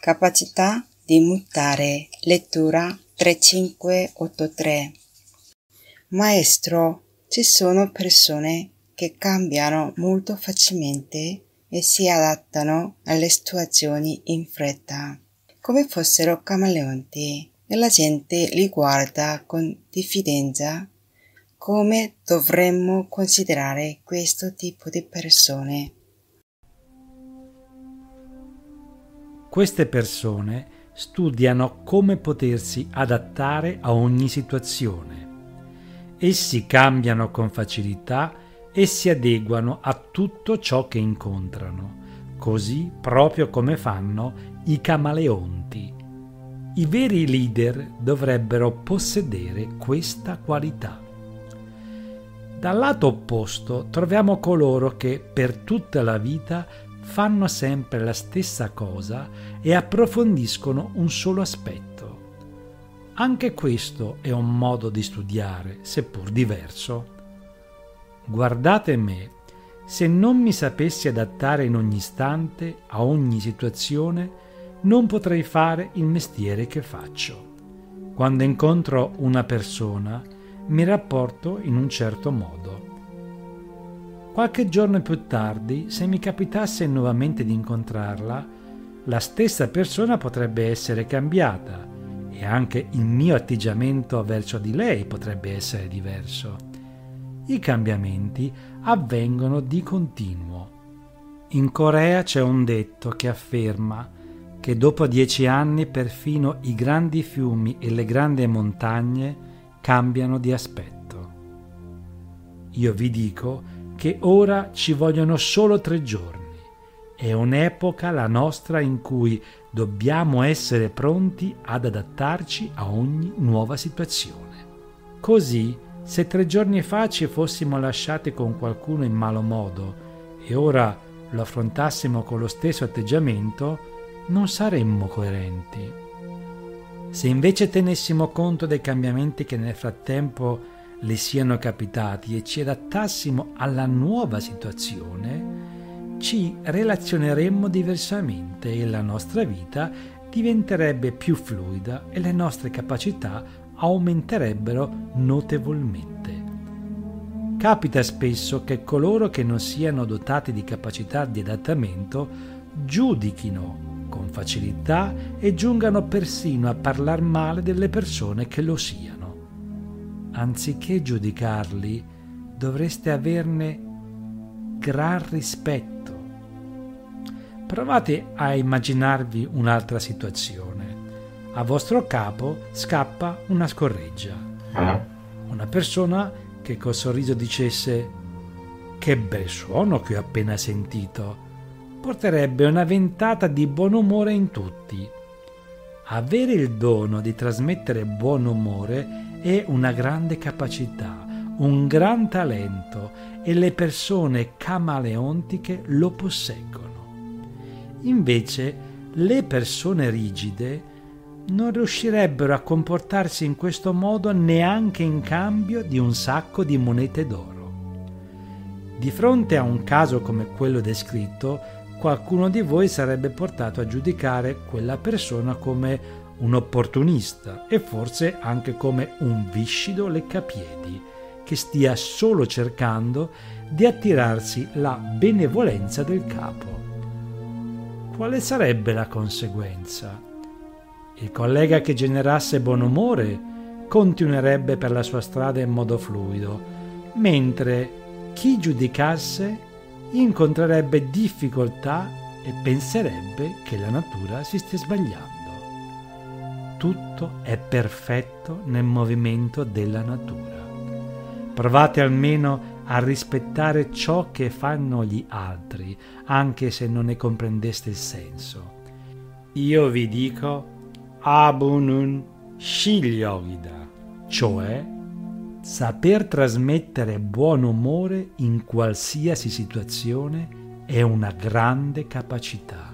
Capacità di mutare. Lettura 3583. Maestro, ci sono persone che cambiano molto facilmente e si adattano alle situazioni in fretta, come fossero camaleonti, e la gente li guarda con diffidenza. Come dovremmo considerare questo tipo di persone? Queste persone studiano come potersi adattare a ogni situazione. Essi cambiano con facilità e si adeguano a tutto ciò che incontrano, così proprio come fanno i camaleonti. I veri leader dovrebbero possedere questa qualità. Dal lato opposto troviamo coloro che per tutta la vita fanno sempre la stessa cosa e approfondiscono un solo aspetto. Anche questo è un modo di studiare, seppur diverso. Guardate me, se non mi sapessi adattare in ogni istante a ogni situazione, non potrei fare il mestiere che faccio. Quando incontro una persona, mi rapporto in un certo modo. Qualche giorno più tardi, se mi capitasse nuovamente di incontrarla, la stessa persona potrebbe essere cambiata e anche il mio atteggiamento verso di lei potrebbe essere diverso. I cambiamenti avvengono di continuo. In Corea c'è un detto che afferma che dopo dieci anni perfino i grandi fiumi e le grandi montagne cambiano di aspetto. Io vi dico che ora ci vogliono solo tre giorni. È un'epoca la nostra in cui dobbiamo essere pronti ad adattarci a ogni nuova situazione. Così, se tre giorni fa ci fossimo lasciati con qualcuno in malo modo e ora lo affrontassimo con lo stesso atteggiamento, non saremmo coerenti. Se invece tenessimo conto dei cambiamenti che nel frattempo le siano capitati e ci adattassimo alla nuova situazione, ci relazioneremmo diversamente e la nostra vita diventerebbe più fluida e le nostre capacità aumenterebbero notevolmente. Capita spesso che coloro che non siano dotati di capacità di adattamento giudichino con facilità e giungano persino a parlare male delle persone che lo siano anziché giudicarli, dovreste averne gran rispetto. Provate a immaginarvi un'altra situazione. A vostro capo scappa una scorreggia. Una persona che col sorriso dicesse che bel suono che ho appena sentito porterebbe una ventata di buon umore in tutti. Avere il dono di trasmettere buon umore è una grande capacità, un gran talento e le persone camaleontiche lo posseggono. Invece le persone rigide non riuscirebbero a comportarsi in questo modo neanche in cambio di un sacco di monete d'oro. Di fronte a un caso come quello descritto, qualcuno di voi sarebbe portato a giudicare quella persona come un opportunista e forse anche come un viscido leccapiedi che stia solo cercando di attirarsi la benevolenza del capo. Quale sarebbe la conseguenza? Il collega che generasse buon umore continuerebbe per la sua strada in modo fluido, mentre chi giudicasse incontrerebbe difficoltà e penserebbe che la natura si stia sbagliando tutto è perfetto nel movimento della natura. Provate almeno a rispettare ciò che fanno gli altri, anche se non ne comprendeste il senso. Io vi dico abunun shilyogida, cioè saper trasmettere buon umore in qualsiasi situazione è una grande capacità.